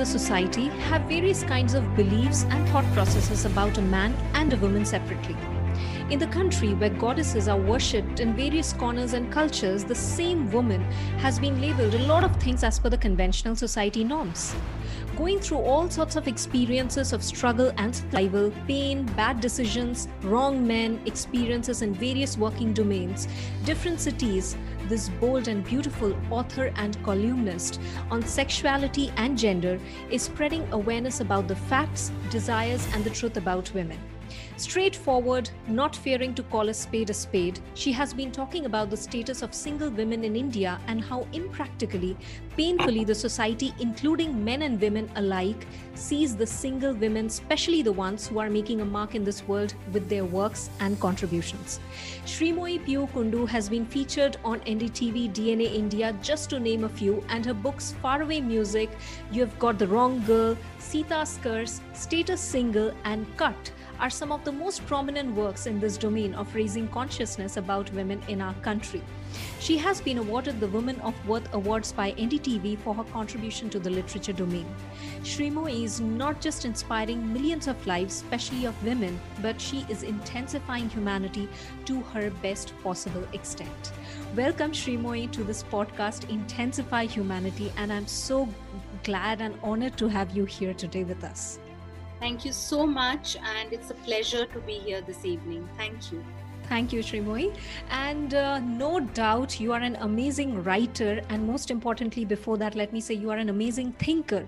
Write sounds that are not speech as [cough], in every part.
a society have various kinds of beliefs and thought processes about a man and a woman separately. In the country where goddesses are worshipped in various corners and cultures, the same woman has been labeled a lot of things as per the conventional society norms. Going through all sorts of experiences of struggle and survival, pain, bad decisions, wrong men, experiences in various working domains, different cities, this bold and beautiful author and columnist on sexuality and gender is spreading awareness about the facts, desires, and the truth about women. Straightforward, not fearing to call a spade a spade, she has been talking about the status of single women in India and how impractically, painfully, the society, including men and women alike, sees the single women, especially the ones who are making a mark in this world with their works and contributions. Srimoyee Piyu Kundu has been featured on NDTV DNA India, just to name a few, and her books Faraway Music, You Have Got the Wrong Girl, Sita's Curse, Status Single, and Cut are some of the most prominent works in this domain of raising consciousness about women in our country. She has been awarded the Women of Worth Awards by NDTV for her contribution to the literature domain. Srimoyee is not just inspiring millions of lives, especially of women, but she is intensifying humanity to her best possible extent. Welcome, Srimoyee, to this podcast, Intensify Humanity, and I'm so glad and honored to have you here today with us. Thank you so much, and it's a pleasure to be here this evening. Thank you. Thank you, Srimoyee. And uh, no doubt you are an amazing writer. And most importantly, before that, let me say you are an amazing thinker.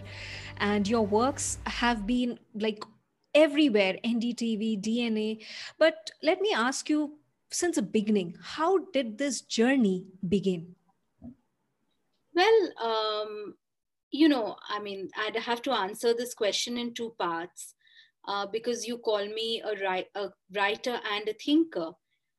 And your works have been like everywhere NDTV, DNA. But let me ask you since the beginning, how did this journey begin? Well, um, you know, I mean, I'd have to answer this question in two parts uh, because you call me a, ri- a writer and a thinker.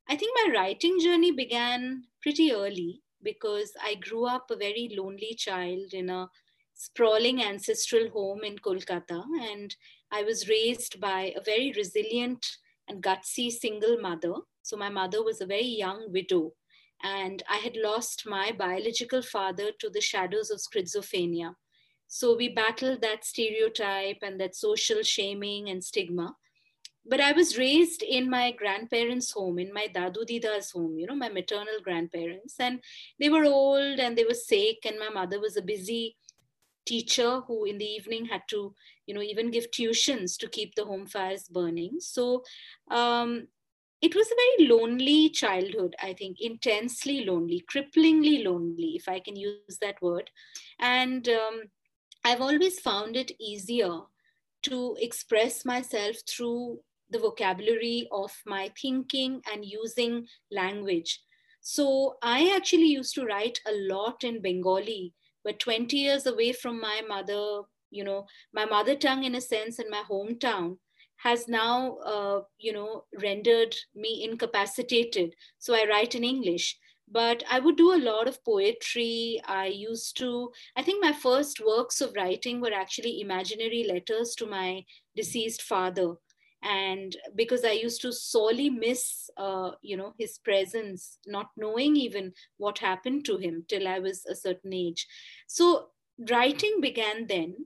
I think my writing journey began pretty early because I grew up a very lonely child in a sprawling ancestral home in Kolkata. And I was raised by a very resilient and gutsy single mother. So my mother was a very young widow. And I had lost my biological father to the shadows of schizophrenia. So we battled that stereotype and that social shaming and stigma. But I was raised in my grandparents' home, in my Dadu Dida's home, you know, my maternal grandparents. And they were old and they were sick. And my mother was a busy teacher who in the evening had to, you know, even give tuitions to keep the home fires burning. So um, it was a very lonely childhood, I think, intensely lonely, cripplingly lonely, if I can use that word. And um, I've always found it easier to express myself through the vocabulary of my thinking and using language. So I actually used to write a lot in Bengali, but 20 years away from my mother, you know, my mother tongue in a sense in my hometown has now, uh, you know, rendered me incapacitated. So I write in English but I would do a lot of poetry. I used to, I think my first works of writing were actually imaginary letters to my deceased father. And because I used to sorely miss, uh, you know, his presence, not knowing even what happened to him till I was a certain age. So writing began then.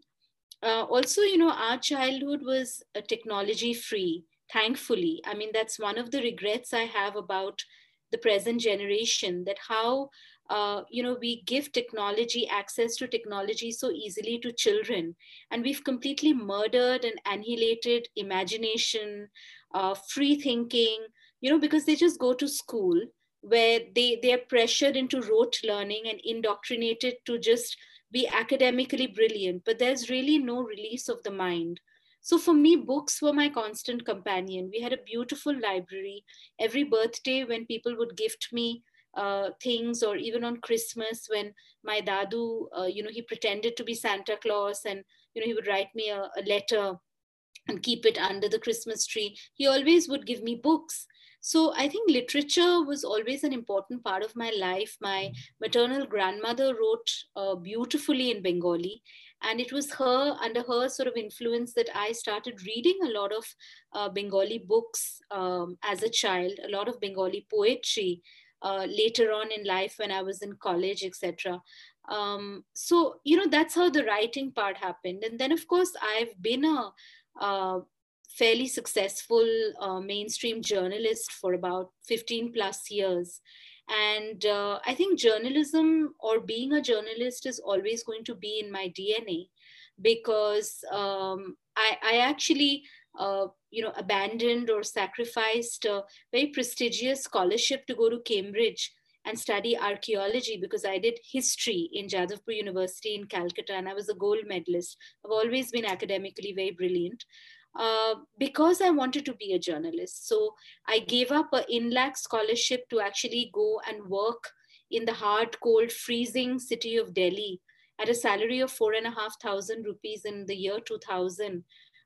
Uh, also, you know, our childhood was uh, technology free, thankfully. I mean, that's one of the regrets I have about the present generation that how uh, you know we give technology access to technology so easily to children. And we've completely murdered and annihilated imagination uh, free thinking you know because they just go to school where they they are pressured into rote learning and indoctrinated to just be academically brilliant. But there's really no release of the mind so for me, books were my constant companion. We had a beautiful library. Every birthday, when people would gift me uh, things, or even on Christmas, when my dadu, uh, you know, he pretended to be Santa Claus, and you know, he would write me a, a letter and keep it under the Christmas tree. He always would give me books. So I think literature was always an important part of my life. My maternal grandmother wrote uh, beautifully in Bengali, and it was her under her sort of influence that i started reading a lot of uh, bengali books um, as a child a lot of bengali poetry uh, later on in life when I was in college, etc. Um, so, you know, that's how the writing part happened. And then, of course, I've been a, fairly successful uh, mainstream journalist for about 15 plus years. And uh, I think journalism or being a journalist is always going to be in my DNA because um, I, I, actually, uh, you know, abandoned or sacrificed a very prestigious scholarship to go to Cambridge and study archaeology because I did history in Jadavpur University in Calcutta and I was a gold medalist. I've always been academically very brilliant. Uh, because I wanted to be a journalist. So I gave up an Inlaks scholarship to actually go and work in the hard, cold, freezing city of Delhi at a salary of four and a half thousand rupees in the year 2000,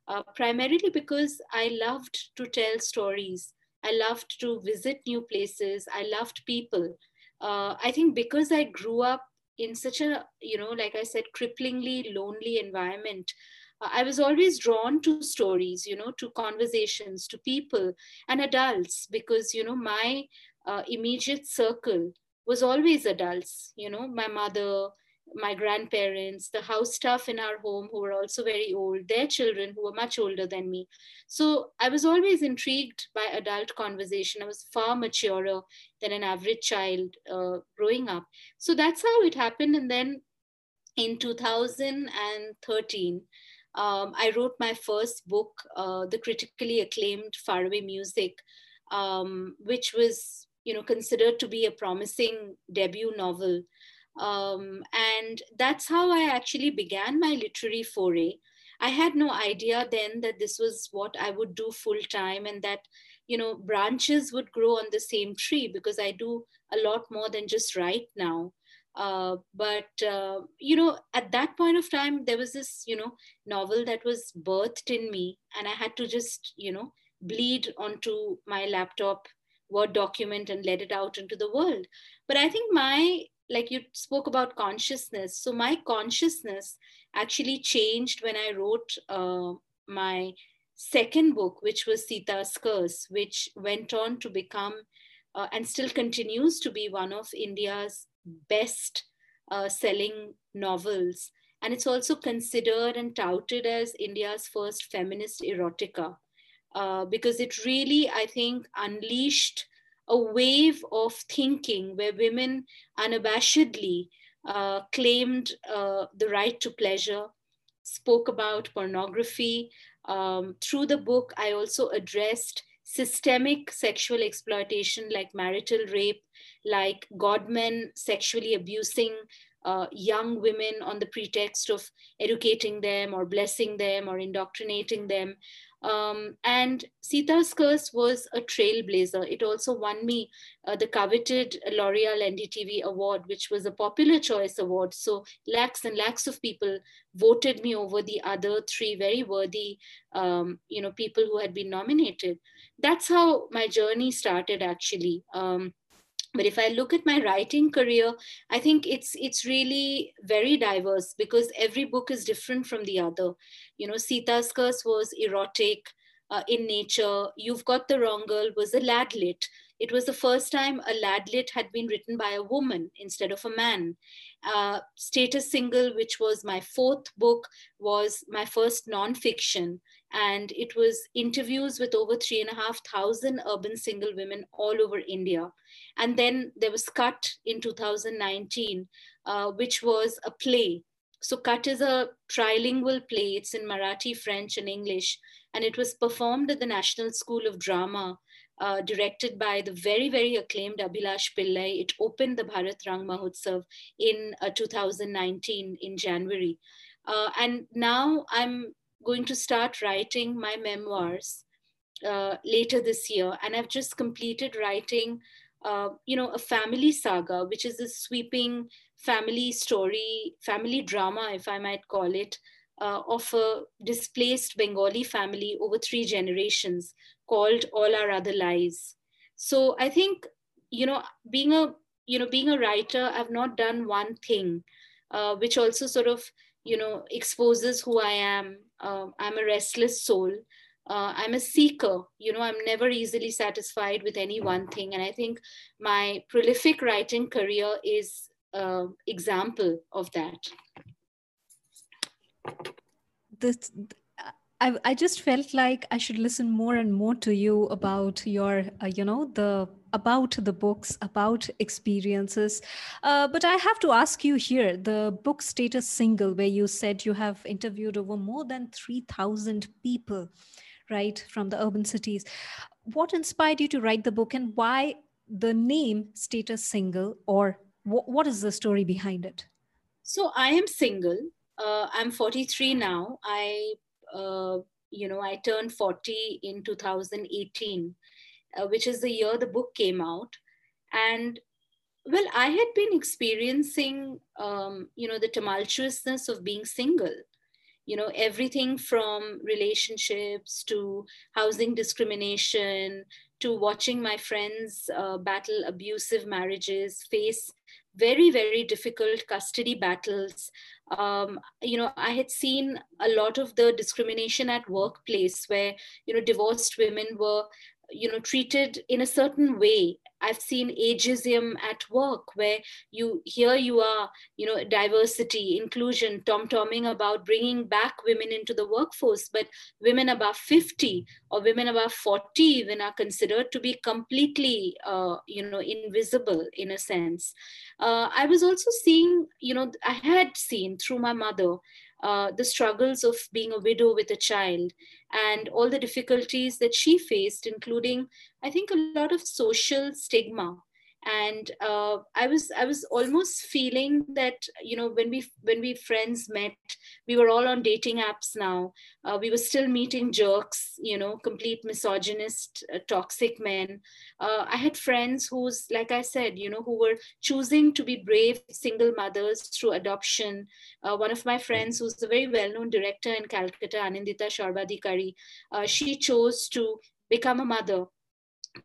uh, primarily because I loved to tell stories. I loved to visit new places. I loved people. Uh, I think because I grew up in such a, you know, like I said, cripplingly lonely environment, I was always drawn to stories, you know, to conversations, to people and adults, because, you know, my uh, immediate circle was always adults, you know, my mother, my grandparents, the house staff in our home who were also very old, their children who were much older than me. So I was always intrigued by adult conversation. I was far maturer than an average child uh, growing up. So that's how it happened. And then in 2013, um, I wrote my first book, uh, the critically acclaimed Faraway Music, um, which was you know considered to be a promising debut novel. Um, and that's how I actually began my literary foray. I had no idea then that this was what I would do full time and that you know branches would grow on the same tree because I do a lot more than just write now. Uh, but uh, you know at that point of time there was this you know novel that was birthed in me and i had to just you know bleed onto my laptop word document and let it out into the world. But i think my like you spoke about consciousness so my consciousness actually changed when i wrote uh, my second book which was sita's curse which went on to become uh, and still continues to be one of india's best uh, selling novels. And it's also considered and touted as India's first feminist erotica uh, because it really, I think, unleashed a wave of thinking where women unabashedly uh, claimed uh, the right to pleasure, spoke about pornography. Um, through the book, I also addressed systemic sexual exploitation like marital rape, like godmen sexually abusing uh, young women on the pretext of educating them or blessing them or indoctrinating them. Um, and Sita's Curse was a trailblazer. It also won me uh, the coveted L'Oreal NDTV award, which was a popular choice award. So lakhs and lakhs of people voted me over the other three very worthy, um, you know, people who had been nominated. That's how my journey started, actually. Um, but if i look at my writing career i think it's it's really very diverse because every book is different from the other. You know sita's curse was erotic uh, in nature. You've got the wrong girl was a ladlit it was the first time a ladlit had been written by a woman instead of a man uh, status single which was my fourth book was my first non-fiction and it was interviews with over three and a half thousand urban single women all over India. And then there was Cut in 2019, uh, which was a play. So Cut is a trilingual play. It's in Marathi, French, and English, and it was performed at the National School of Drama. Uh, directed by the very, very acclaimed Abhilash Pillai. It opened the Bharat Rang Mahotsav in uh, 2019 in January. Uh, and now I'm going to start writing my memoirs uh, later this year. And I've just completed writing, uh, you know, a family saga, which is a sweeping family story, family drama, if I might call it, uh, of a displaced Bengali family over three generations called All Our Other Lies. So I think, you know, being a, you know, being a writer, I've not done one thing, uh, which also sort of, you know, exposes who I am uh, I'm a restless soul. uh, i'm a seeker you know i'm never easily satisfied with any one thing and i think my prolific writing career is an example of that this I, I just felt like I should listen more and more to you about your, uh, you know, the about the books, about experiences. Uh, but I have to ask you here the book status single, where you said you have interviewed over more than 3,000 people, right, from the urban cities. What inspired you to write the book and why the name status single, or wh- what is the story behind it? So I am single. Uh, I'm 43 now. I you know, I turned 40 in 2018, uh, which is the year the book came out. And well, I had been experiencing, um, you know, the tumultuousness of being single. You know, everything from relationships to housing discrimination to watching my friends uh, battle abusive marriages, face very, very difficult custody battles, um, you know, I had seen a lot of the discrimination at workplace where, you know, divorced women were, you know, treated in a certain way I've seen ageism at work where you here you are, you know, diversity, inclusion, tom-tomming about bringing back women into the workforce, but women above 50 or women above 40 even are considered to be completely, uh, you know, invisible in a sense. Uh, I was also seeing, you know, I had seen through my mother uh, the struggles of being a widow with a child and all the difficulties that she faced, including, I think, a lot of social stigma and uh, i was i was almost feeling that you know when we when we friends met we were all on dating apps now. Uh, we were still meeting jerks you know complete misogynist uh, toxic men. Uh, i had friends who's like i said you know who were choosing to be brave single mothers through adoption. Uh, one of my friends who's a very well-known director in calcutta anindita Sarbadhicari uh, she chose to become a mother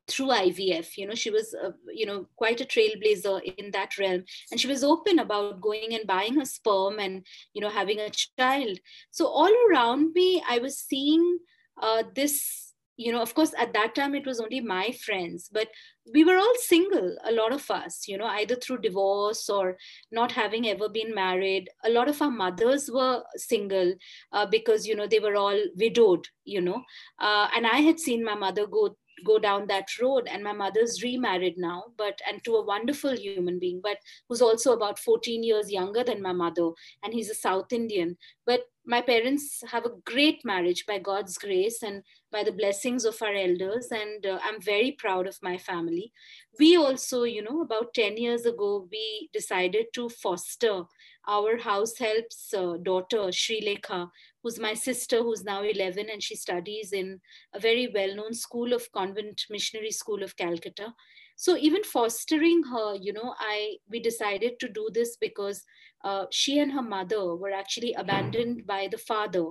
through IVF. You know, she was, uh, you know, quite a trailblazer in that realm. And she was open about going and buying a sperm and, you know, having a child. So all around me, I was seeing uh, this, you know, of course, at that time, it was only my friends, but we were all single, a lot of us, you know, either through divorce or not having ever been married. A lot of our mothers were single uh, because, you know, they were all widowed, you know. Uh, and I had seen my mother go go down that road. And my mother's remarried now but and to a wonderful human being but who's also about 14 years younger than my mother. And he's a south indian. But my parents have a great marriage by god's grace and by the blessings of our elders and uh, i'm very proud of my family we also you know about 10 years ago we decided to foster our house help's uh, daughter Sri Lekha, who's my sister, who's now 11, and she studies in a very well known school of convent missionary school of Calcutta. So even fostering her, you know, I we decided to do this because uh, she and her mother were actually abandoned by the father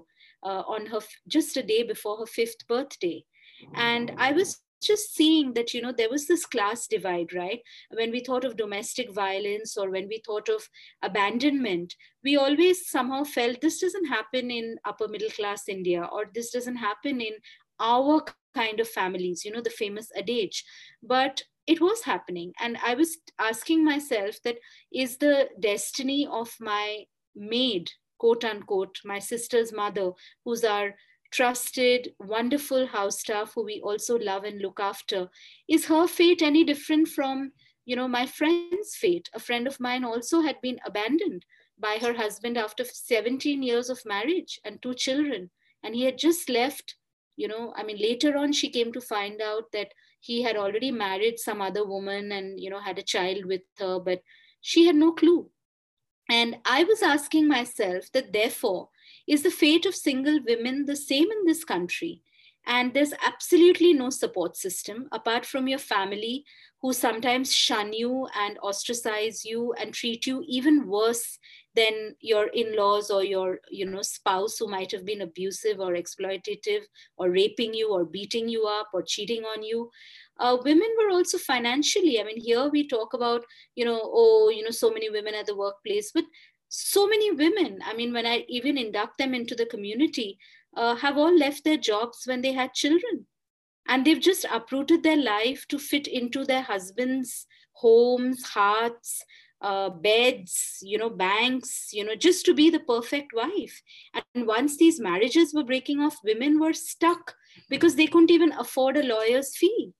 uh, on her just a day before her fifth birthday, and I was just seeing that you know there was this class divide right? When we thought of domestic violence or when we thought of abandonment we always somehow felt this doesn't happen in upper middle class india or this doesn't happen in our kind of families you know the famous adage. But it was happening and i was asking myself that is the destiny of my maid quote unquote my sister's mother who's our trusted, wonderful house staff who we also love and look after. Is her fate any different from, you know, my friend's fate? A friend of mine also had been abandoned by her husband after 17 years of marriage and two children. And he had just left, you know, I mean, later on, she came to find out that he had already married some other woman and, you know, had a child with her, but she had no clue. And I was asking myself that, therefore, is the fate of single women the same in this country? And there's absolutely no support system apart from your family, who sometimes shun you and ostracize you and treat you even worse than your in-laws or your you know spouse who might have been abusive or exploitative or raping you or beating you up or cheating on you uh, women were also financially i mean here we talk about you know oh you know so many women at the workplace but so many women i mean when i even induct them into the community uh, have all left their jobs when they had children. And they've just uprooted their life to fit into their husbands' homes, hearts, uh, beds, you know, banks, you know, just to be the perfect wife. And once these marriages were breaking off, women were stuck because they couldn't even afford a lawyer's fee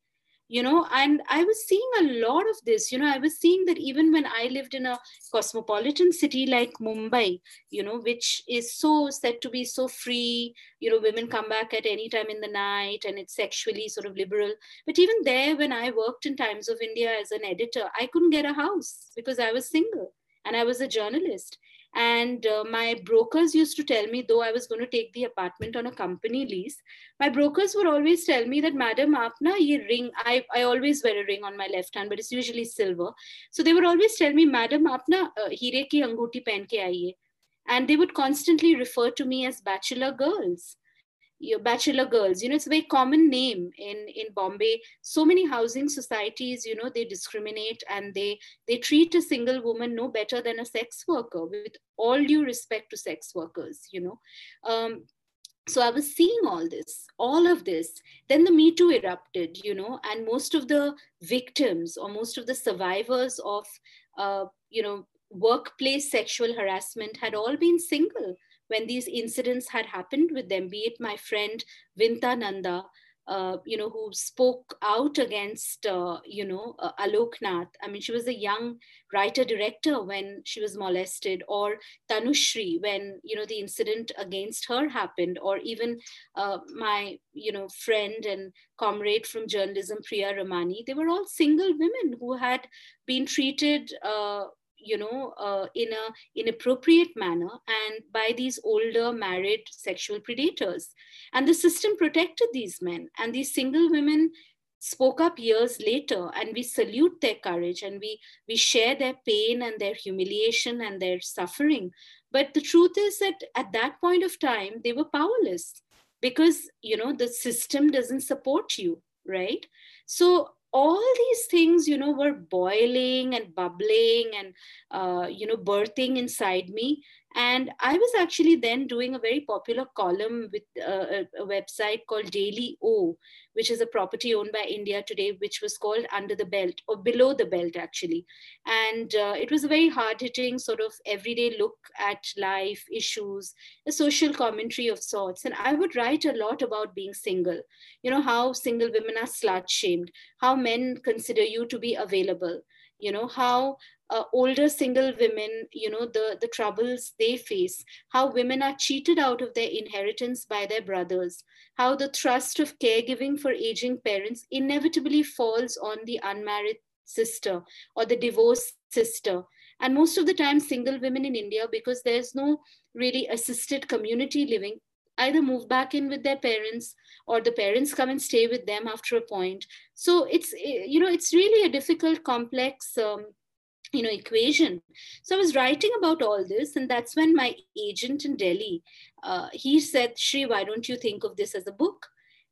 you know and i was seeing a lot of this you know i was seeing that even when i lived in a cosmopolitan city like mumbai you know which is so said to be so free you know women come back at any time in the night and it's sexually sort of liberal. But even there when i worked in times of india as an editor i couldn't get a house because i was single and i was a journalist and uh, my brokers used to tell me, though I was going to take the apartment on a company lease, my brokers would always tell me that, Madam, aapna ye ring, I, I always wear a ring on my left hand, but it's usually silver. So they would always tell me, Madam, aapna uh, hire ki anguti pen ke aiye. And they would constantly refer to me as bachelor girls your bachelor girls. You know it's a very common name in in bombay. So many housing societies you know they discriminate and they they treat a single woman no better than a sex worker with all due respect to sex workers you know. Um, so i was seeing all this all of this. Then the me too erupted you know and most of the victims or most of the survivors of uh, you know workplace sexual harassment had all been single when these incidents had happened with them, be it my friend Vinta Nanda, uh, you know, who spoke out against, uh, you know, uh, Alok Nath. I mean, she was a young writer director when she was molested, or Tanushri when, you know, the incident against her happened, or even uh, my, you know, friend and comrade from journalism, Priya Ramani. They were all single women who had been treated uh, you know uh, in a inappropriate manner and by these older married sexual predators. And the system protected these men. And these single women spoke up years later and we salute their courage and we we share their pain and their humiliation and their suffering. But the truth is that at that point of time they were powerless because you know the system doesn't support you right? So all these things you know were boiling and bubbling and uh, you know birthing inside me and I was actually then doing a very popular column with uh, a, a, website called Daily O, which is a property owned by India Today, which was called Under the Belt or Below the Belt, actually. And uh, it was a very hard hitting, sort of everyday look at life, issues, a social commentary of sorts. And I would write a lot about being single, you know, how single women are slut shamed, how men consider you to be available you know how uh, older single women you know the the troubles they face how women are cheated out of their inheritance by their brothers how the thrust of caregiving for aging parents inevitably falls on the unmarried sister or the divorced sister. And most of the time single women in india because there's no really assisted community living either move back in with their parents or the parents come and stay with them after a point. So it's you know it's really a difficult complex um, you know equation. So i was writing about all this and that's when my agent in delhi uh, he said shri why don't you think of this as a book?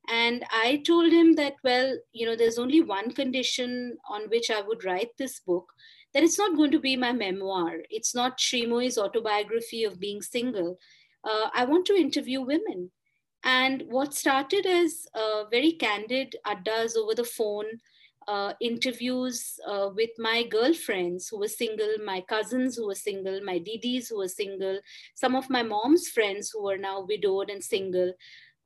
And i told him that well you know there's only one condition on which i would write this book that it's not going to be my memoir. It's not Srimoyee's autobiography of being single. Uh, I want to interview women. And what started as uh, very candid addas over the phone, uh, interviews uh, with my girlfriends who were single, my cousins who were single, my didis who were single, some of my mom's friends who are now widowed and single,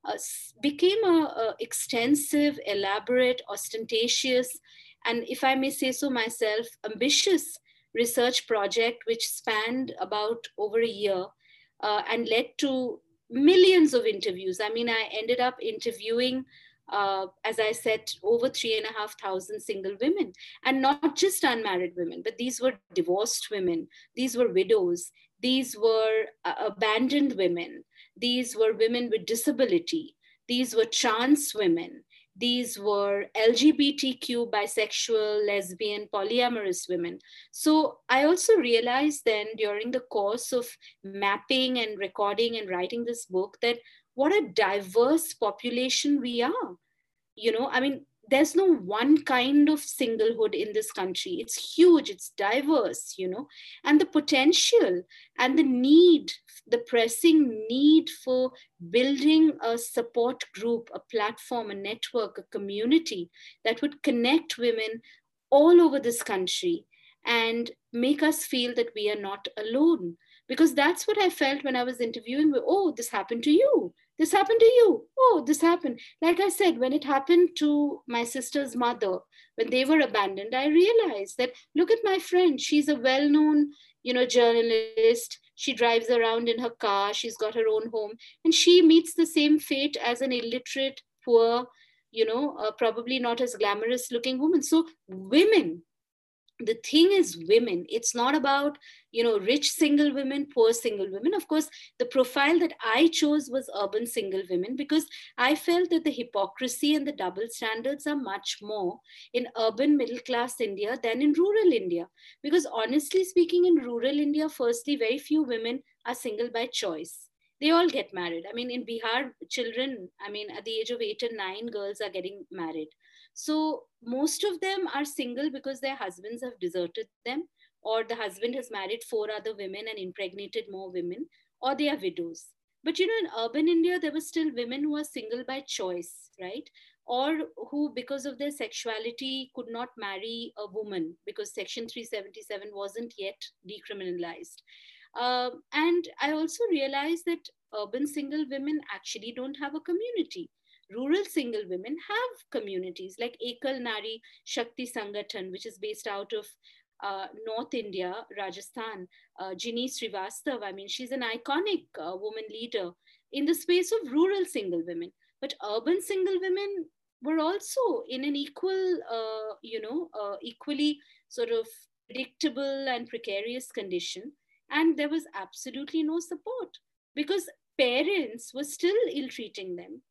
uh, became a, a extensive, elaborate, ostentatious, and if I may say so myself, ambitious research project which spanned about over a year uh, and led to millions of interviews. I mean, I ended up interviewing, uh, as I said, over three and a half thousand single women, and not just unmarried women, but these were divorced women, these were widows, these were uh, abandoned women, these were women with disability, these were trans women, these were LGBTQ, bisexual, lesbian, polyamorous women. So I also realized then during the course of mapping and recording and writing this book that what a diverse population we are. You know, I mean, there's no one kind of singlehood in this country. It's huge it's diverse you know. And the potential and the need the pressing need for building a support group a platform a network a community that would connect women all over this country and make us feel that we are not alone. Because that's what i felt when i was interviewing oh this happened to you this happened to you. Oh this happened. Like i said when it happened to my sister's mother when they were abandoned i realized that look at my friend. She's a well-known you know journalist. She drives around in her car. She's got her own home. And she meets the same fate as an illiterate poor you know uh, probably not as glamorous looking woman. So women the thing is women. It's not about you know rich single women poor single women. Of course the profile that i chose was urban single women because i felt that the hypocrisy and the double standards are much more in urban middle class india than in rural india. Because honestly speaking in rural india firstly very few women are single by choice. They all get married. I mean in bihar children i mean at the age of 8 and 9 girls are getting married. So most of them are single because their husbands have deserted them, or the husband has married four other women and impregnated more women, or they are widows. But you know, in urban India, there were still women who are single by choice, right? Or who, because of their sexuality, could not marry a woman because Section 377 wasn't yet decriminalized. Um, and I also realized that urban single women actually don't have a community rural single women have communities like Ekal Nari Shakti Sangathan, which is based out of uh, North India, Rajasthan. Uh, Ginny Srivastav, I mean, she's an iconic uh, woman leader in the space of rural single women. But urban single women were also in an equal, uh, you know, uh, equally sort of predictable and precarious condition. And there was absolutely no support because parents were still ill treating them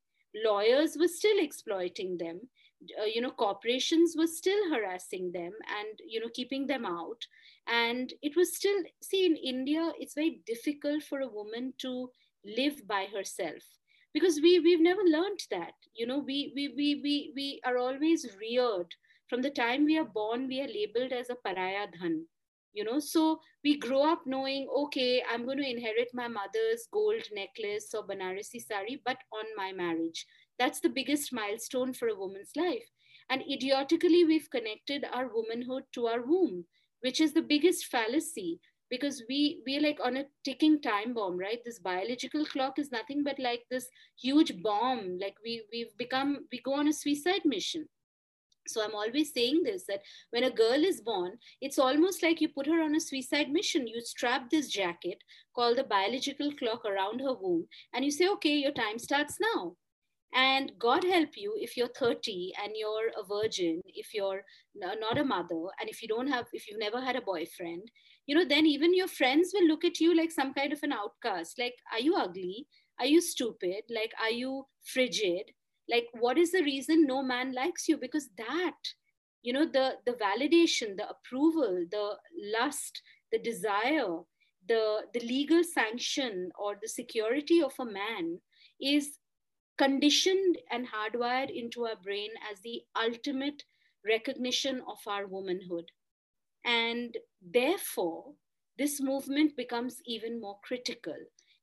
lawyers were still exploiting them. Uh, you know corporations were still harassing them and you know keeping them out. And it was still see in india it's very difficult for a woman to live by herself because we we've never learned that. You know we we we we, we are always reared. From the time we are born we are labeled as a paraya dhan you know. So we grow up knowing okay i'm going to inherit my mother's gold necklace or banarasi sari but on my marriage. That's the biggest milestone for a woman's life. And idiotically we've connected our womanhood to our womb which is the biggest fallacy because we we're like on a ticking time bomb right? This biological clock is nothing but like this huge bomb. Like we we've become we go on a suicide mission so i'm always saying this that when a girl is born it's almost like you put her on a suicide mission. You strap this jacket called the biological clock around her womb and you say okay your time starts now. And god help you if you're 30 and you're a virgin if you're not a mother and if you don't have if you've never had a boyfriend you know then even your friends will look at you like some kind of an outcast like are you ugly? Are you stupid? Like are you frigid like what is the reason no man likes you? Because that you know the the validation the approval the lust the desire the the legal sanction or the security of a man is conditioned and hardwired into our brain as the ultimate recognition of our womanhood. And therefore this movement becomes even more critical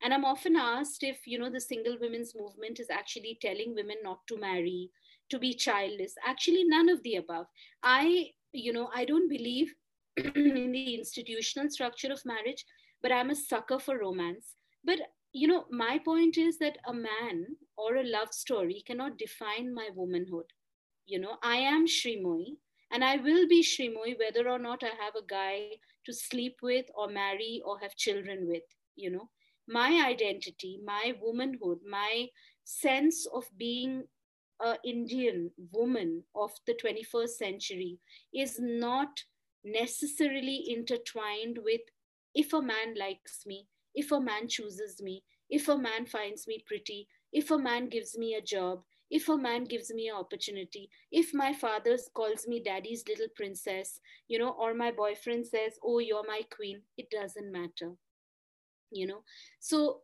and i'm often asked if you know the single women's movement is actually telling women not to marry to be childless actually none of the above. I you know i don't believe [clears throat] in the institutional structure of marriage but i'm a sucker for romance. But you know my point is that a man or a love story cannot define my womanhood. You know i am shrimoy and i will be shrimoy whether or not i have a guy to sleep with or marry or have children with you know my identity, my womanhood, my sense of being an Indian woman of the 21st century is not necessarily intertwined with if a man likes me, if a man chooses me, if a man finds me pretty, if a man gives me a job, if a man gives me an opportunity, if my father calls me daddy's little princess, you know, or my boyfriend says, oh, you're my queen, it doesn't matter you know so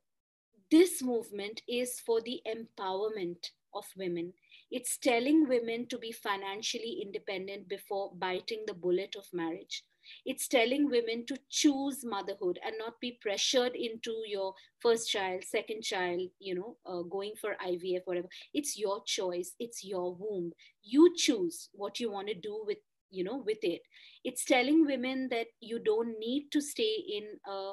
this movement is for the empowerment of women It's telling women to be financially independent before biting the bullet of marriage. It's telling women to choose motherhood and not be pressured into your first child, second child, you know, uh, going for IVF, whatever. It's your choice. It's your womb. You choose what you want to do with, you know, with it. It's telling women that you don't need to stay in a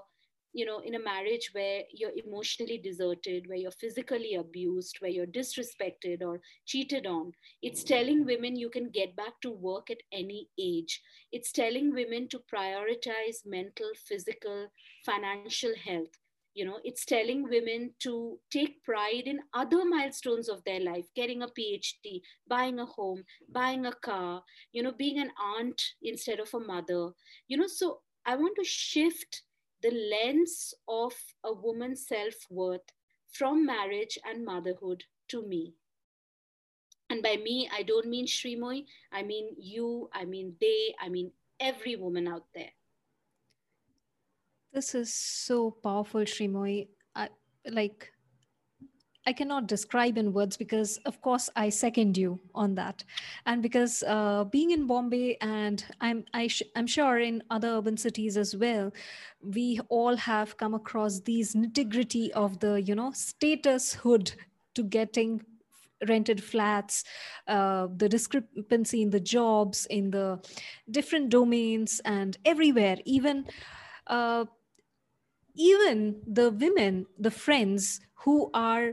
you know in a marriage where you're emotionally deserted where you're physically abused where you're disrespected or cheated on it's telling women you can get back to work at any age. It's telling women to prioritize mental physical financial health. You know it's telling women to take pride in other milestones of their life getting a phd buying a home buying a car you know being an aunt instead of a mother. You know so i want to shift the lens of a woman's self worth from marriage and motherhood to me. And by me, I don't mean Srimoy, I mean you, I mean they, I mean every woman out there. This is so powerful, Srimoy. I, like I cannot describe in words because, of course, I second you on that, and because uh, being in Bombay and I'm I sh- I'm sure in other urban cities as well, we all have come across these nitty gritty of the you know status hood to getting rented flats, uh, the discrepancy in the jobs, in the different domains, and everywhere, even. Uh, even the women, the friends who are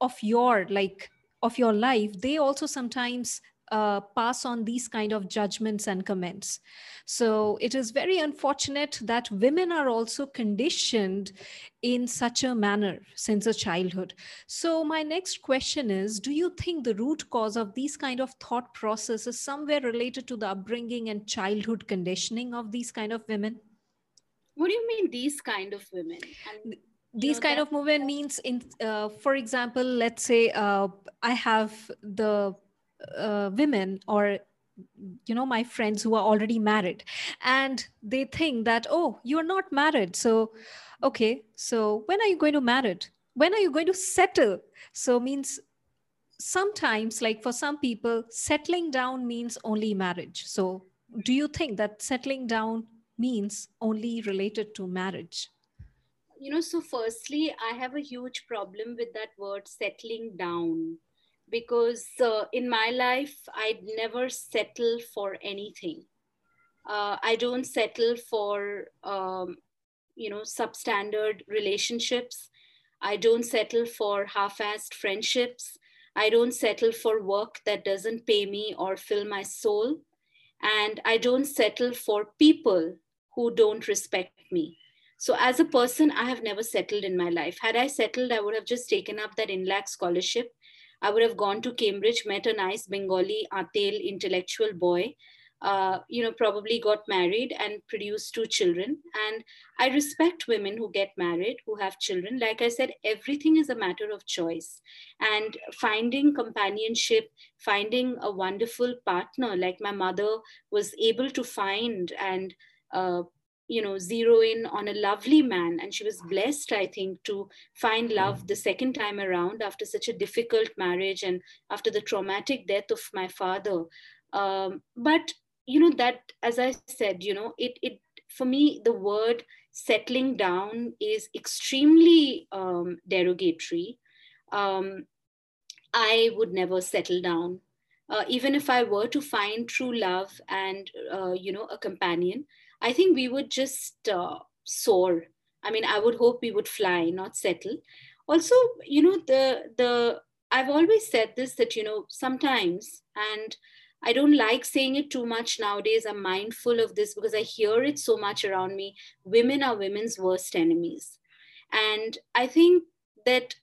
of your like of your life they also sometimes uh, pass on these kind of judgments and comments. So it is very unfortunate that women are also conditioned in such a manner since a childhood. So my next question is do you think the root cause of these kind of thought process is somewhere related to the upbringing and childhood conditioning of these kind of women? What do you mean these kind of women? And these know, kind of movement means in uh, for example let's say uh, i have the uh, women or you know my friends who are already married and they think that oh you're not married so okay so when are you going to marry when are you going to settle? So means sometimes like for some people settling down means only marriage. So do you think that settling down means only related to marriage you know, so firstly, I have a huge problem with that word settling down because uh, in my life, I'd never settle for anything. Uh, I don't settle for, um, you know, substandard relationships. I don't settle for half assed friendships. I don't settle for work that doesn't pay me or fill my soul. And I don't settle for people who don't respect me. So as a person, I have never settled in my life. Had I settled, I would have just taken up that Inlaks scholarship. I would have gone to Cambridge, met a nice Bengali, Atel, intellectual boy, uh, you know, probably got married and produced two children. And I respect women who get married, who have children. Like I said, everything is a matter of choice. And finding companionship, finding a wonderful partner, like my mother was able to find and uh, you know zero in on a lovely man. And she was blessed i think to find love the second time around after such a difficult marriage and after the traumatic death of my father. Um, but you know that as i said you know it it for me the word settling down is extremely um, derogatory. Um, i would never settle down. Uh, even if i were to find true love and uh, you know a companion I think we would just uh, soar. I mean, I would hope we would fly, not settle. Also, you know, the the I've always said this that you know sometimes, and I don't like saying it too much nowadays. I'm mindful of this because I hear it so much around me. Women are women's worst enemies, and I think that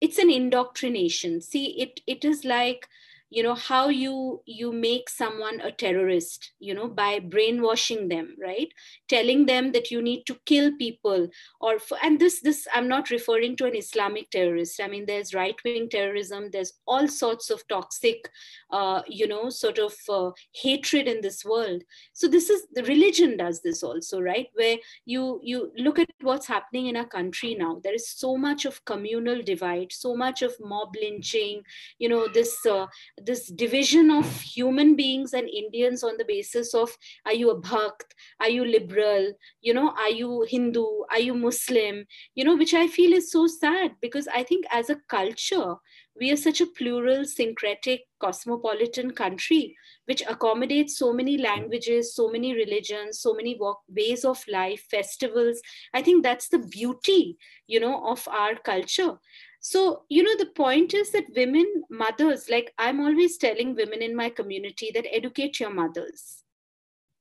it's an indoctrination. See, it it is like you know how you you make someone a terrorist you know by brainwashing them right? Telling them that you need to kill people or and this this i'm not referring to an islamic terrorist. I mean there's right wing terrorism. There's all sorts of toxic uh, you know sort of uh, hatred in this world. So this is the religion does this also right? Where you you look at what's happening in our country now. There is so much of communal divide so much of mob lynching you know this uh, this division of human beings and Indians on the basis of are you a bhakt, are you liberal, you know, are you Hindu, are you Muslim, you know, which I feel is so sad because I think as a culture, we are such a plural, syncretic, cosmopolitan country which accommodates so many languages, so many religions, so many ways of life, festivals. I think that's the beauty, you know, of our culture. So, you know, the point is that women, mothers, like I'm always telling women in my community that educate your mothers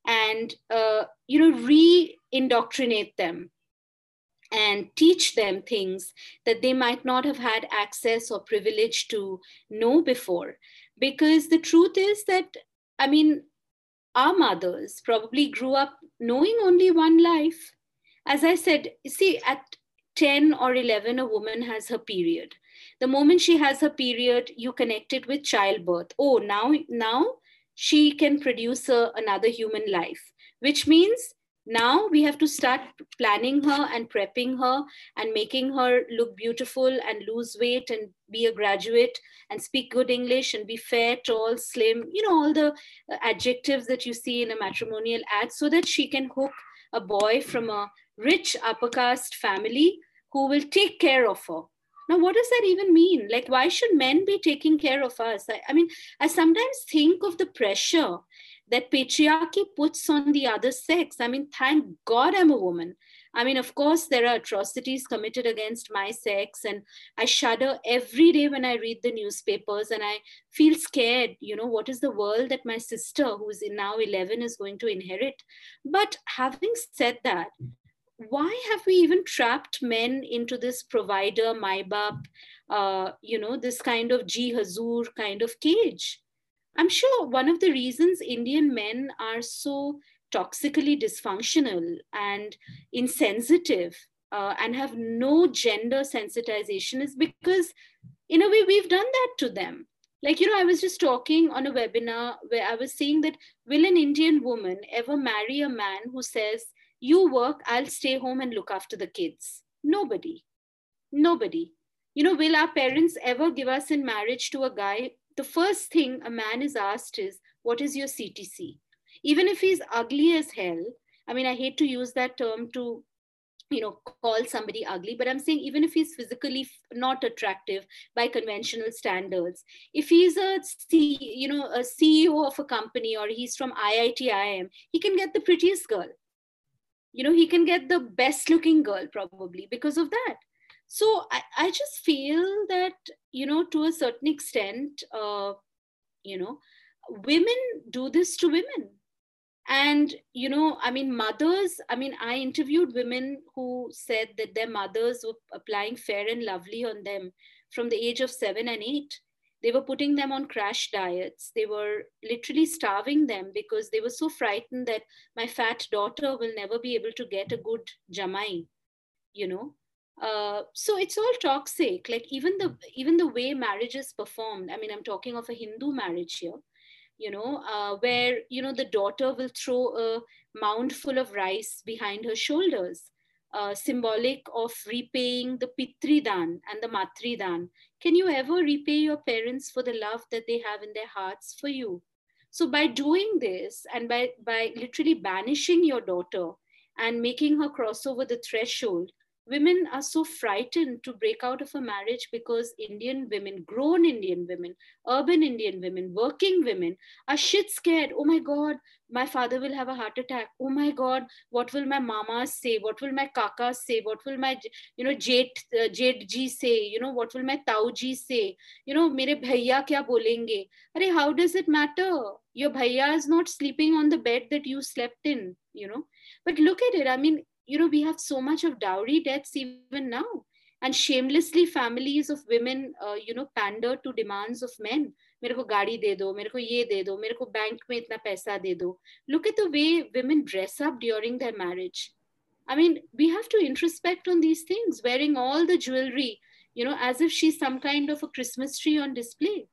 and, uh, you know, re indoctrinate them and teach them things that they might not have had access or privilege to know before. Because the truth is that, I mean, our mothers probably grew up knowing only one life. As I said, see, at 10 or 11 a woman has her period. The moment she has her period you connect it with childbirth. Oh now now she can produce a, another human life which means now we have to start planning her and prepping her and making her look beautiful and lose weight and be a graduate and speak good english and be fair tall slim you know all the uh, adjectives that you see in a matrimonial ad so that she can hook a boy from a rich upper caste family who will take care of her. Now, what does that even mean? Like, why should men be taking care of us? I, I mean, I sometimes think of the pressure that patriarchy puts on the other sex. I mean, thank God I'm a woman. I mean, of course, there are atrocities committed against my sex, and I shudder every day when I read the newspapers and I feel scared. You know, what is the world that my sister, who's now 11, is going to inherit? But having said that, why have we even trapped men into this provider, maibap, uh, you know, this kind of ji hazur kind of cage? I'm sure one of the reasons Indian men are so toxically dysfunctional and insensitive uh, and have no gender sensitization is because, in a way, we've done that to them. Like, you know, I was just talking on a webinar where I was saying that will an Indian woman ever marry a man who says, you work, I'll stay home and look after the kids. Nobody. Nobody. You know, will our parents ever give us in marriage to a guy? The first thing a man is asked is, What is your CTC? Even if he's ugly as hell, I mean, I hate to use that term to you know call somebody ugly but i'm saying even if he's physically not attractive by conventional standards if he's a C, you know a ceo of a company or he's from iit iim he can get the prettiest girl you know he can get the best looking girl probably because of that. So I, I just feel that you know to a certain extent uh, you know women do this to women. And you know i mean mothers i mean i interviewed women who said that their mothers were applying fair and lovely on them from the age of 7 and 8 they were putting them on crash diets. They were literally starving them because they were so frightened that my fat daughter will never be able to get a good jamai you know? Uh, so it's all toxic. Like even the even the way marriage is performed i mean i'm talking of a hindu marriage here you know uh, where you know the daughter will throw a mound full of rice behind her shoulders uh, symbolic of repaying the pitridan and the matridan can you ever repay your parents for the love that they have in their hearts for you? So by doing this and by, by literally banishing your daughter and making her cross over the threshold, women are so frightened to break out of a marriage because Indian women, grown Indian women, urban Indian women, working women are shit scared. Oh my God, my father will have a heart attack. Oh my God, what will my mamas say? What will my kakas say? What will my, you know, Jade, uh, Jade ji say? You know, what will my Tau ji say? You know, mere bhaiya kya bolenge? Are, how does it matter? Your bhaiya is not sleeping on the bed that you slept in, you know. But look at it. I mean, you know we have so much of dowry deaths even now and shamelessly families of women uh, you know pander to demands of men मेरे को गाड़ी दे दो मेरे को ये दे दो मेरे को बैंक में इतना पैसा दे दो look at the way women dress up during their marriage i mean we have to introspect on these things wearing all the jewelry you know as if she's some kind of a christmas tree on display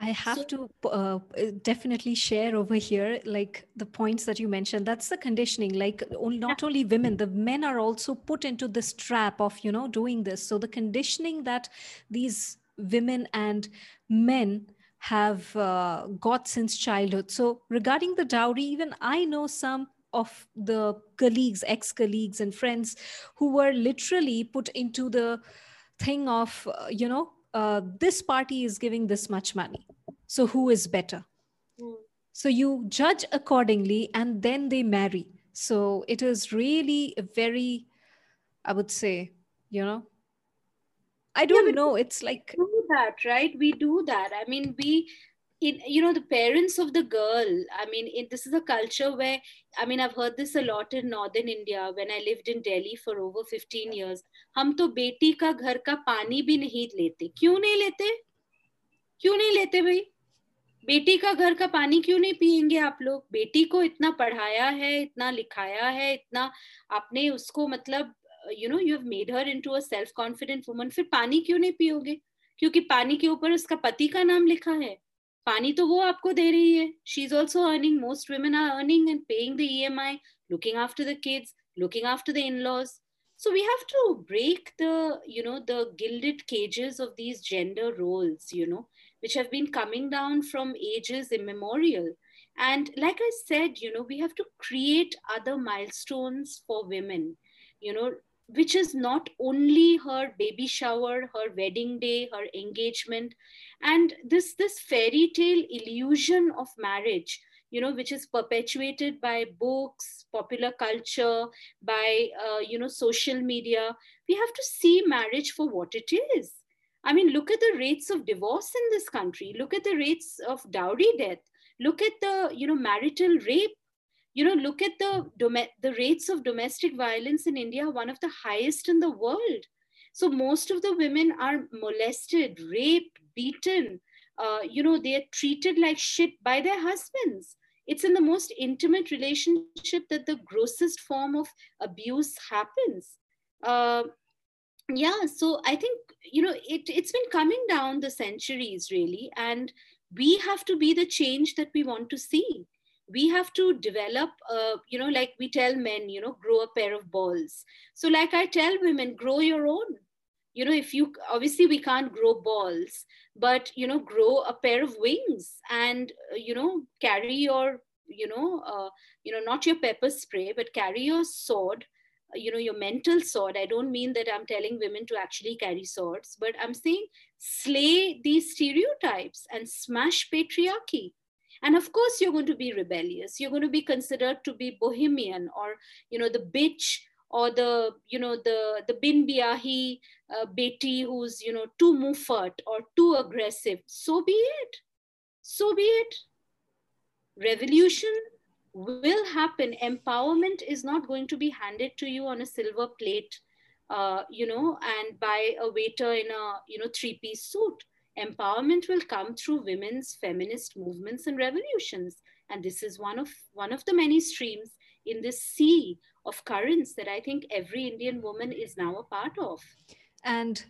I have so, to uh, definitely share over here, like the points that you mentioned. That's the conditioning. Like, not only women, the men are also put into this trap of, you know, doing this. So the conditioning that these women and men have uh, got since childhood. So, regarding the dowry, even I know some of the colleagues, ex colleagues, and friends who were literally put into the thing of, uh, you know, uh, this party is giving this much money. So, who is better? Mm. So, you judge accordingly and then they marry. So, it is really a very, I would say, you know, I don't yeah, know. It's like do that, right? We do that. I mean, we in you know the parents of the girl i mean it, this is a culture where i mean i've heard this a lot in northern india when i lived in delhi for over 15 years. हम तो बेटी का घर का पानी भी नहीं लेते। क्यों नहीं लेते? क्यों नहीं लेते भाई? बेटी का घर का पानी क्यों नहीं पियेंगे आप लोग? बेटी को इतना पढ़ाया है इतना लिखाया है इतना आपने उसको मतलब you know you have made her into a self confident woman फिर पानी क्यों नहीं पियोगे? क्योंकि पानी के ऊपर उसका पति का नाम लिखा है। पानी तो वो आपको दे रही है she is also earning most women are earning and paying the E M I looking after the kids looking after the in-laws so we have to break the you know the gilded cages of these gender roles you know which have been coming down from ages immemorial and like i said you know we have to create other milestones for women you know which is not only her baby shower her wedding day her engagement and this this fairy tale illusion of marriage you know which is perpetuated by books popular culture by uh, you know social media. We have to see marriage for what it is. I mean look at the rates of divorce in this country. Look at the rates of dowry death. Look at the you know marital rape you know look at the the rates of domestic violence in india one of the highest in the world. So most of the women are molested raped beaten. Uh, you know they are treated like shit by their husbands. It's in the most intimate relationship that the grossest form of abuse happens. Uh, yeah so i think you know it, it's been coming down the centuries really and we have to be the change that we want to see we have to develop uh, you know like we tell men you know grow a pair of balls. So like i tell women grow your own. You know if you obviously we can't grow balls but you know grow a pair of wings and uh, you know carry your you know uh, you know not your pepper spray but carry your sword uh, you know your mental sword. I don't mean that i'm telling women to actually carry swords but i'm saying slay these stereotypes and smash patriarchy and of course you're going to be rebellious. You're going to be considered to be bohemian or you know the bitch or the you know the the bin biahi uh, beti who's you know too muffat or too aggressive. So be it. So be it. Revolution will happen. Empowerment is not going to be handed to you on a silver plate uh, you know and by a waiter in a you know three piece suit empowerment will come through women's feminist movements and revolutions. And this is one of one of the many streams in this sea of currents that i think every indian woman is now a part of. And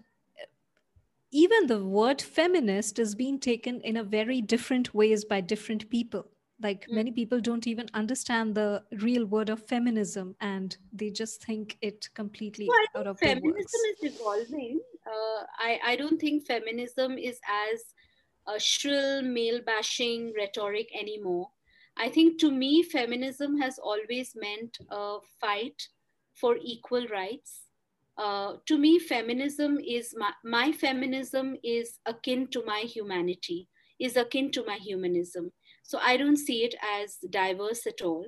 even the word feminist is being taken in a very different ways by different people. Like mm. many people don't even understand the real word of feminism and they just think it completely well, out of feminism is evolving uh, I, I don't think feminism is as a shrill male bashing rhetoric anymore. I think to me feminism has always meant a fight for equal rights. Uh, to me feminism is my, my feminism is akin to my humanity is akin to my humanism. So I don't see it as diverse at all.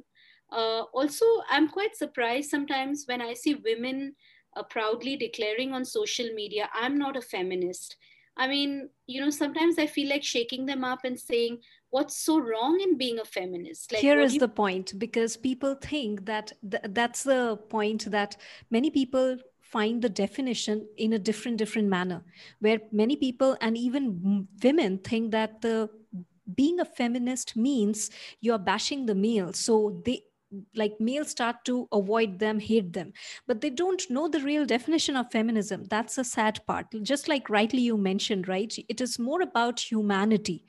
Uh, also, I'm quite surprised sometimes when I see women uh, proudly declaring on social media, I'm not a feminist. I mean, you know, sometimes I feel like shaking them up and saying, what's so wrong in being a feminist? Like, Here is you- the point because people think that th- that's the point that many people find the definition in a different different manner where many people and even women think that the being a feminist means you're bashing the male so they like males start to avoid them hate them. But they don't know the real definition of feminism. That's a sad part. Just like rightly you mentioned right? It is more about humanity.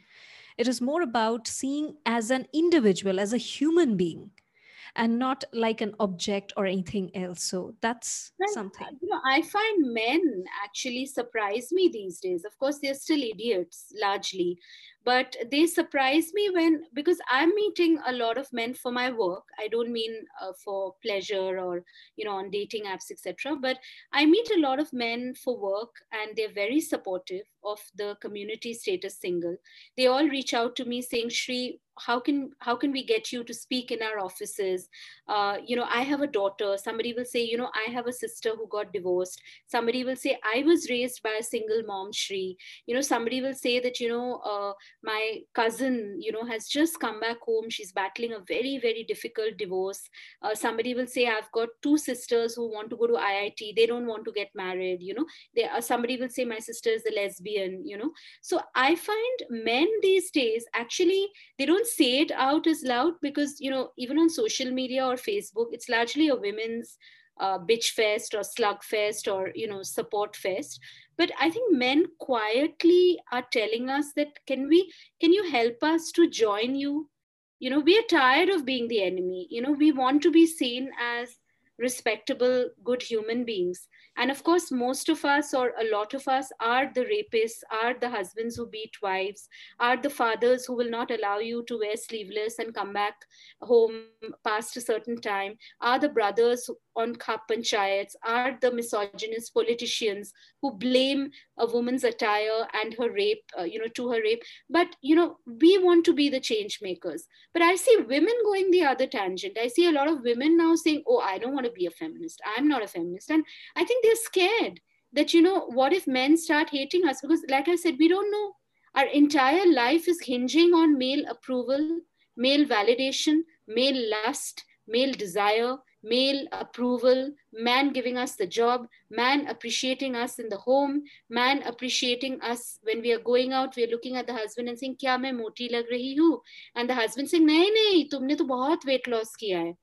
It is more about seeing as an individual as a human being and not like an object or anything else. So that's something. You know i find men actually surprise me these days. Of course they're still idiots largely but they surprise me when because i'm meeting a lot of men for my work. I don't mean uh, for pleasure or you know on dating apps etc but i meet a lot of men for work and they're very supportive of the community status single. They all reach out to me saying shri how can how can we get you to speak in our offices? Uh, you know i have a daughter. Somebody will say you know i have a sister who got divorced. Somebody will say i was raised by a single mom shri. You know somebody will say that you know uh, my cousin you know has just come back home. She's battling a very very difficult divorce. Uh, somebody will say i've got two sisters who want to go to iit they don't want to get married you know. They, uh, somebody will say my sister is a lesbian you know. So i find men these days actually they don't say it out as loud because you know even on social media or facebook it's largely a women's uh, bitch fest or slug fest or you know support fest but i think men quietly are telling us that can we can you help us to join you? You know we are tired of being the enemy. You know we want to be seen as respectable good human beings. And of course most of us or a lot of us are the rapists are the husbands who beat wives are the fathers who will not allow you to wear sleeveless and come back home past a certain time are the brothers on khap panchayats are the misogynist politicians who blame a woman's attire and her rape uh, you know to her rape. But you know we want to be the change makers. But i see women going the other tangent. I see a lot of women now saying oh i don't want to be a feminist. I'm not a feminist. And i think they're scared that you know what if men start hating us? Because like i said we don't know. Our entire life is hinging on male approval male validation male lust male desire male approval, man giving us the job, man appreciating us in the home, man appreciating us when we are going out, we are looking at the husband and saying, Kya main moti lag rahi hu? And the husband saying, Nahi, nahi, tumne to bahut weight loss kiya hai.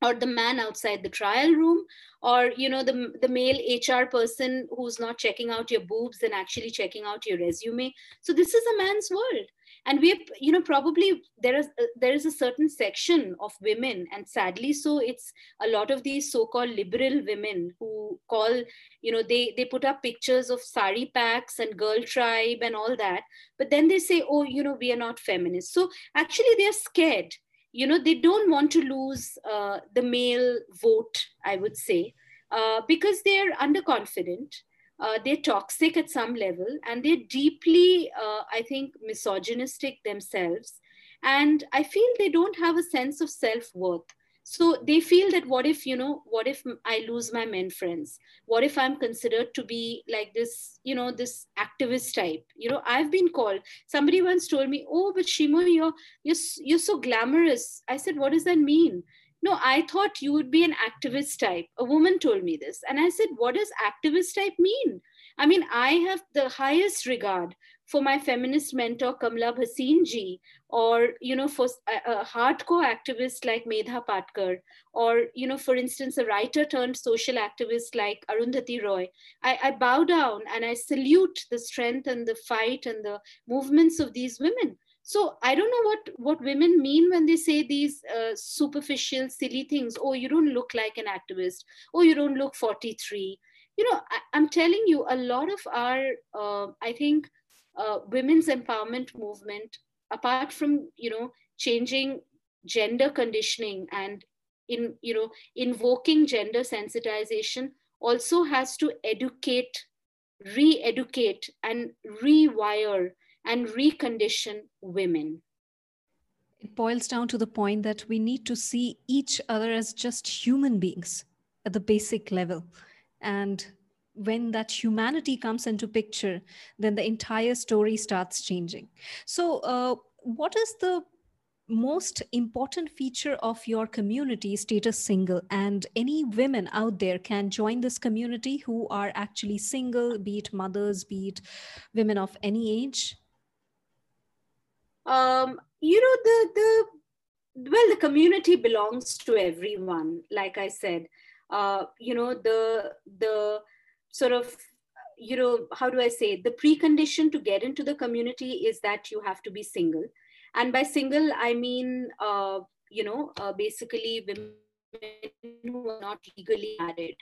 Or the man outside the trial room or you know the, the male hr person who's not checking out your boobs and actually checking out your resume. So this is a man's world and we you know probably there is a, there is a certain section of women and sadly so it's a lot of these so-called liberal women who call you know they they put up pictures of sari packs and girl tribe and all that. But then they say oh you know we are not feminists. So actually they're scared. You know they don't want to lose uh, the male vote i would say uh, because they're underconfident uh, they're toxic at some level and they're deeply uh, i think misogynistic themselves. And i feel they don't have a sense of self-worth. So they feel that what if you know what if i lose my men friends? What if i'm considered to be like this you know this activist type? You know i've been called somebody once told me oh but shimo you're you're, you're so glamorous. I said what does that mean no i thought you would be an activist type. A woman told me this. And i said what does activist type mean? I mean i have the highest regard for my feminist mentor kamla bhasin ji or you know for a, a hardcore activist like medha patkar or you know for instance a writer turned social activist like arundhati roy. I, I bow down and i salute the strength and the fight and the movements of these women so i don't know what what women mean when they say these uh, superficial silly things. Oh you don't look like an activist. Oh you don't look 43 you know I, am telling you a lot of our uh, i think uh, women's empowerment movement apart from you know changing gender conditioning and in you know invoking gender sensitization also has to educate re-educate and rewire and recondition women. It boils down to the point that we need to see each other as just human beings at the basic level. And when that humanity comes into picture, then the entire story starts changing. So, uh, what is the most important feature of your community status single and any women out there can join this community who are actually single be it mothers be it women of any age um, you know the the well the community belongs to everyone like i said. Uh, you know the the sort of you know how do i say the precondition to get into the community is that you have to be single. And by single i mean uh, you know uh, basically women who are not legally married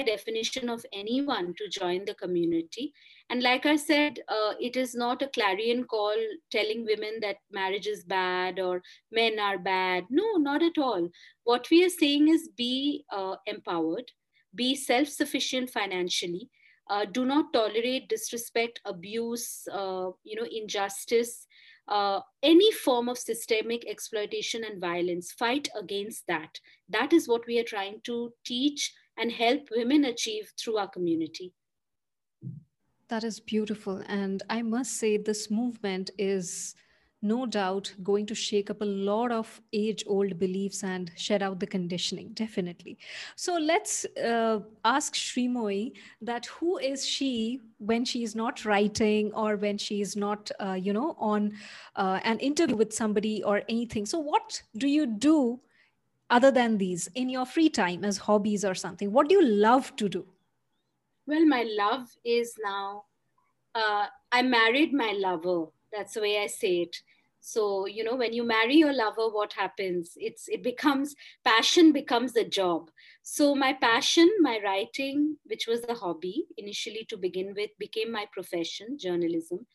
definition of anyone to join the community. And like I said, uh, it is not a clarion call telling women that marriage is bad or men are bad. No, not at all. What we are saying is be uh, empowered, be self sufficient financially. Uh, do not tolerate disrespect, abuse, uh, you know, injustice, uh, any form of systemic exploitation and violence. Fight against that. That is what we are trying to teach and help women achieve through our community. That is beautiful. And I must say, this movement is no doubt going to shake up a lot of age old beliefs and shed out the conditioning definitely so let's uh, ask Srimoyee that who is she when she is not writing or when she is not uh, you know on uh, an interview with somebody or anything so what do you do other than these in your free time as hobbies or something? What do you love to do? Well, my love is now, uh, I married my lover. That's the way I say it. So, you know, when you marry your lover, what happens? It's it becomes passion becomes a job. So my passion, my writing, which was a hobby initially to begin with, became my profession, journalism.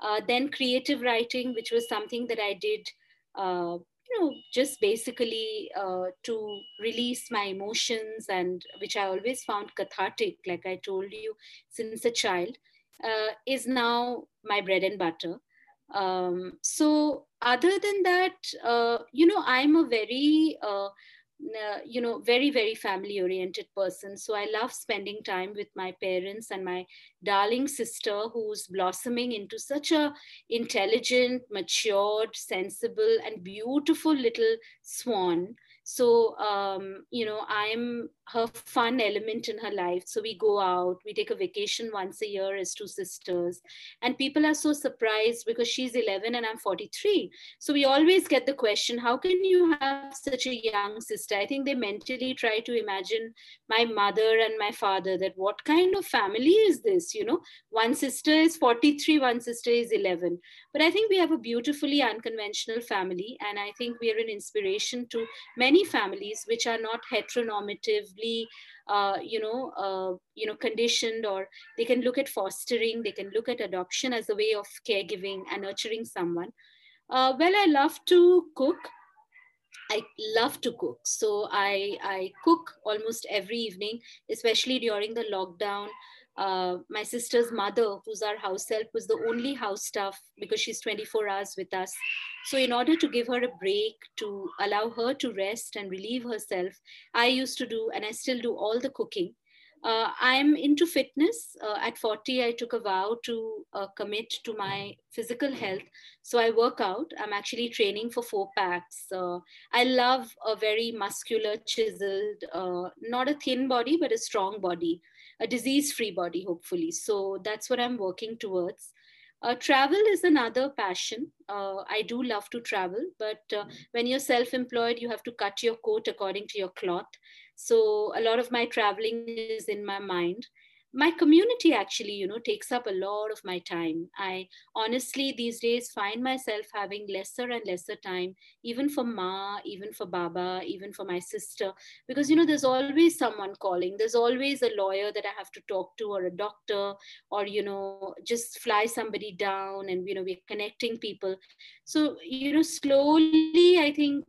Uh, then creative writing, which was something that I did uh, you know just basically uh, to release my emotions and which i always found cathartic like i told you since a child uh, is now my bread and butter. Um, so other than that uh, you know i'm a very uh, you know very very family oriented person. So i love spending time with my parents and my darling sister who's blossoming into such a intelligent matured sensible and beautiful little swan. So um, you know i'm her fun element in her life. So we go out we take a vacation once a year as two sisters. And people are so surprised because she's 11 and i'm 43 so we always get the question how can you have such a young sister? I think they mentally try to imagine my mother and my father that what kind of family is this? You know one sister is 43 one sister is 11 but i think we have a beautifully unconventional family. And i think we are an inspiration to many families which are not heteronormatively uh, you know uh, you know conditioned or they can look at fostering they can look at adoption as a way of caregiving and nurturing someone uh, well i love to cook I love to cook. So I, I cook almost every evening, especially during the lockdown. Uh, my sister's mother, who's our house help, was the only house staff because she's 24 hours with us. So, in order to give her a break, to allow her to rest and relieve herself, I used to do, and I still do all the cooking. Uh, I'm into fitness. Uh, at 40, I took a vow to uh, commit to my physical health. So I work out. I'm actually training for four packs. Uh, I love a very muscular, chiseled, uh, not a thin body, but a strong body, a disease free body, hopefully. So that's what I'm working towards. Uh, travel is another passion. Uh, I do love to travel, but uh, when you're self employed, you have to cut your coat according to your cloth. So a lot of my traveling is in my mind my community actually you know takes up a lot of my time. I honestly these days find myself having lesser and lesser time even for ma even for baba even for my sister. Because you know there's always someone calling. There's always a lawyer that i have to talk to or a doctor or you know just fly somebody down and you know we're connecting people. So you know slowly i think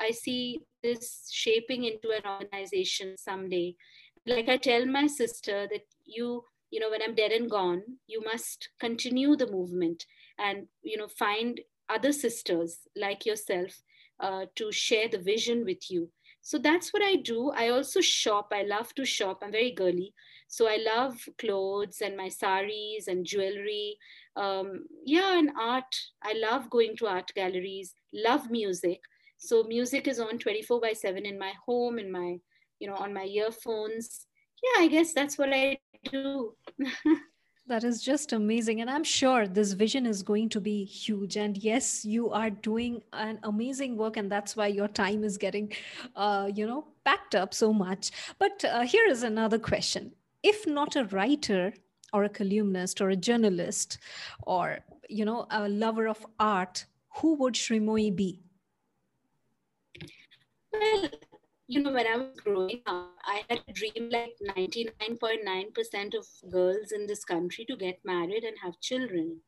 i see this shaping into an organization someday like i tell my sister that you you know when i'm dead and gone you must continue the movement and you know find other sisters like yourself uh, to share the vision with you. So that's what i do. I also shop. I love to shop. I'm very girly. So i love clothes and my saris and jewelry. Um, yeah and art. I love going to art galleries. Love music. So music is on 24 by 7 in my home in my you know on my earphones. Yeah i guess that's what i do. [laughs] That is just amazing. And i'm sure this vision is going to be huge. And yes you are doing an amazing work and that's why your time is getting uh, you know packed up so much. But uh, here is another question. If not a writer or a columnist or a journalist or you know a lover of art who would Srimoyee be? Well you know, when I was growing up, I had a dream like 99.9% of girls in this country to get married and have children.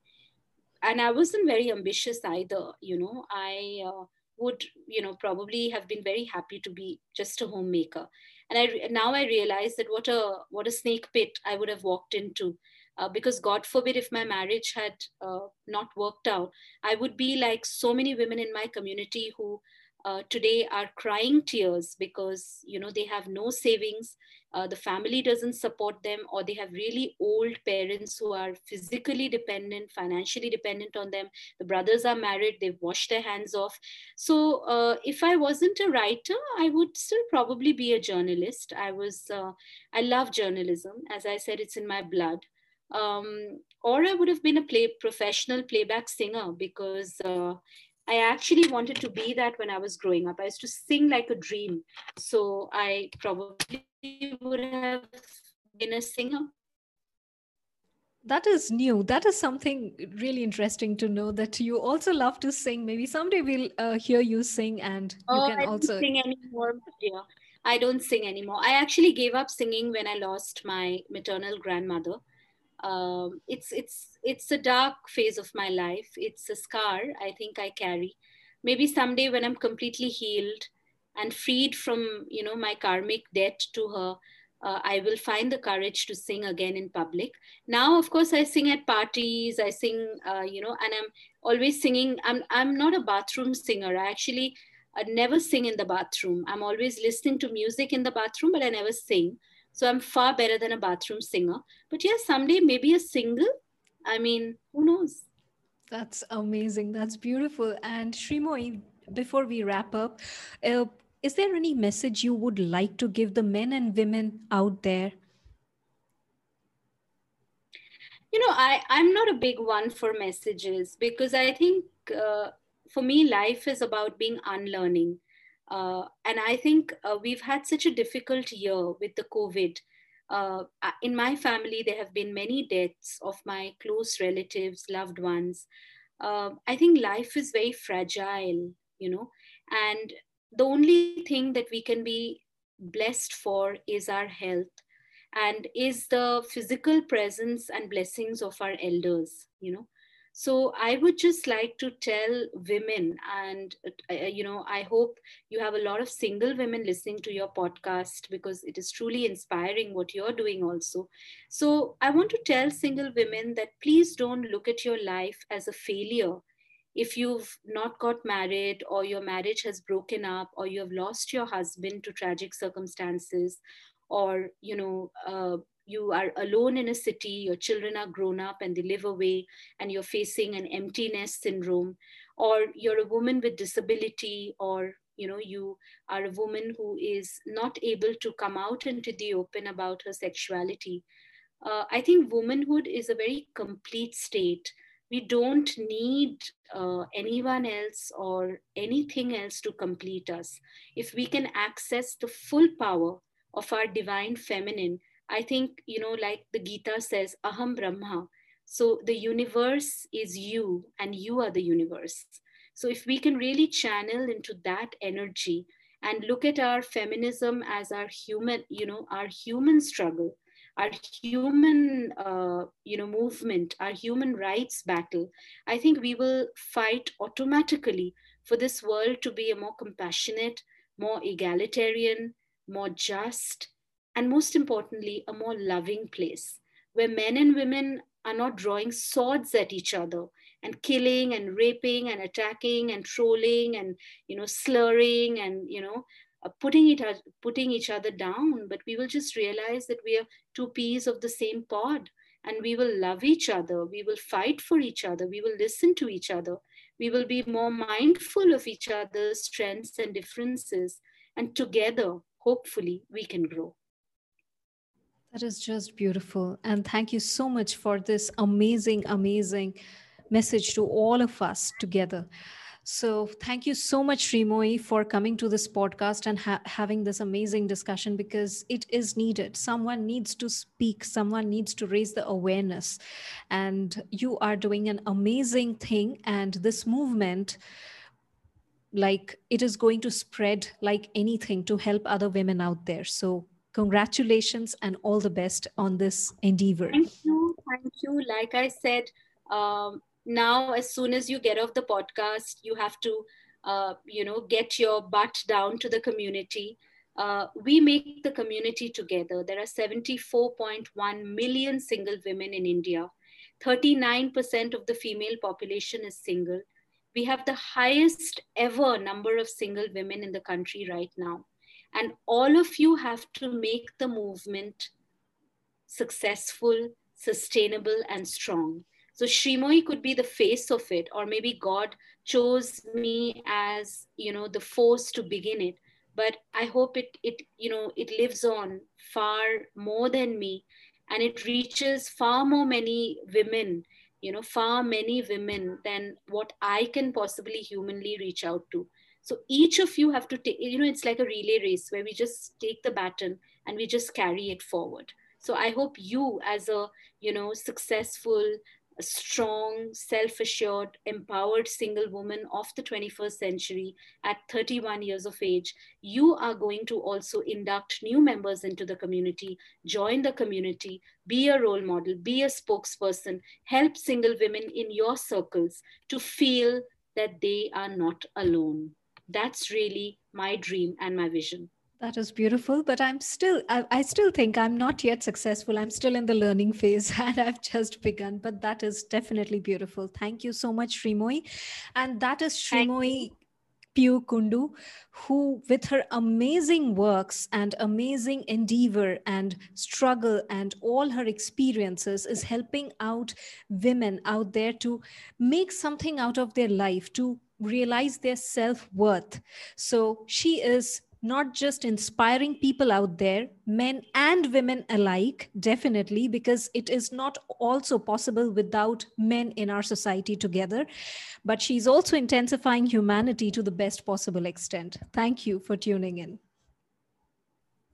And I wasn't very ambitious either, you know. I uh, would, you know, probably have been very happy to be just a homemaker. And I now I realize that what a what a snake pit I would have walked into uh, because god forbid if my marriage had uh, not worked out i would be like so many women in my community who uh, today are crying tears because you know they have no savings. Uh, the family doesn't support them or they have really old parents who are physically dependent financially dependent on them. The brothers are married. They've washed their hands off. So uh, if i wasn't a writer i would still probably be a journalist. I was uh, i love journalism. As i said it's in my blood. Um, or i would have been a play professional playback singer because uh, I actually wanted to be that when I was growing up. I used to sing like a dream. So I probably would have been a singer. That is new. That is something really interesting to know that you also love to sing. Maybe someday we'll uh, hear you sing and you oh, can I also sing anymore. Yeah, I don't sing anymore. I actually gave up singing when I lost my maternal grandmother um, it's it's it's a dark phase of my life. It's a scar i think i carry. Maybe someday when i'm completely healed and freed from you know my karmic debt to her uh, i will find the courage to sing again in public. Now of course i sing at parties i sing uh, you know and i'm always singing. I'm i'm not a bathroom singer. I actually I never sing in the bathroom. I'm always listening to music in the bathroom but i never sing so I'm far better than a bathroom singer. But yeah, someday maybe a single. I mean, who knows? That's amazing. That's beautiful. And Srimoyee, before we wrap up, uh, is there any message you would like to give the men and women out there? You know, I, I'm not a big one for messages because I think uh, for me, life is about being unlearning. Uh, and I think uh, we've had such a difficult year with the COVID. Uh, in my family, there have been many deaths of my close relatives, loved ones. Um, I think life is very fragile, you know, and the only thing that we can be blessed for is our health and is the physical presence and blessings of our elders, you know. So I would just like to tell women, and uh, you know, I hope you have a lot of single women listening to your podcast because it is truly inspiring what you're doing also. So I want to tell single women that please don't look at your life as a failure if you've not got married or your marriage has broken up or you have lost your husband to tragic circumstances or you know uh, you are alone in a city, your children are grown up and they live away, and you're facing an emptiness syndrome, or you're a woman with disability, or you know you are a woman who is not able to come out into the open about her sexuality. Uh, I think womanhood is a very complete state. We don't need uh, anyone else or anything else to complete us. If we can access the full power of our divine feminine, I think, you know, like the Gita says, Aham Brahma. So the universe is you, and you are the universe. So if we can really channel into that energy and look at our feminism as our human, you know, our human struggle, our human, uh, you know, movement, our human rights battle, I think we will fight automatically for this world to be a more compassionate, more egalitarian, more just, and most importantly, a more loving place where men and women are not drawing swords at each other and killing and raping and attacking and trolling and you know slurring and you know uh, putting it putting each other down. But we will just realize that we are two peas of the same pod and we will love each other. We will fight for each other. We will listen to each other. We will be more mindful of each other's strengths and differences. And together hopefully we can grow that is just beautiful. And thank you so much for this amazing, amazing message to all of us together. So, thank you so much, Srimoyee, for coming to this podcast and ha- having this amazing discussion because it is needed. Someone needs to speak, someone needs to raise the awareness. And you are doing an amazing thing. And this movement like it is going to spread like anything to help other women out there so congratulations and all the best on this endeavor. Thank you thank you. Like i said um, now as soon as you get off the podcast you have to uh, you know get your butt down to the community. Uh, we make the community together. There are 74.1 million single women in india. 39% of the female population is single. We have the highest ever number of single women in the country right now and all of you have to make the movement successful sustainable and strong so Srimoyee could be the face of it, or maybe God chose me as, you know, the force to begin it. But I hope it, it, you know, it lives on far more than me, and it reaches far more many women, you know, far many women than what I can possibly humanly reach out to. So each of you have to take, you know, it's like a relay race where we just take the baton and we just carry it forward. So I hope you, as a, you know, successful strong, self assured, empowered single woman of the 21st century at 31 years of age, you are going to also induct new members into the community, join the community, be a role model, be a spokesperson, help single women in your circles to feel that they are not alone. That's really my dream and my vision. That is beautiful, but I'm still, I, I, still think I'm not yet successful. I'm still in the learning [laughs] phase and I've just begun, but that is definitely beautiful. Thank you so much, Srimoyee. And that is Srimoyee Piu Kundu, who, with her amazing works and amazing endeavor and struggle and all her experiences, is helping out women out there to make something out of their life, to realize their self worth. So she is not just inspiring people out there, men and women alike, definitely, because it is not also possible without men in our society together. But she's also intensifying humanity to the best possible extent. Thank you for tuning in.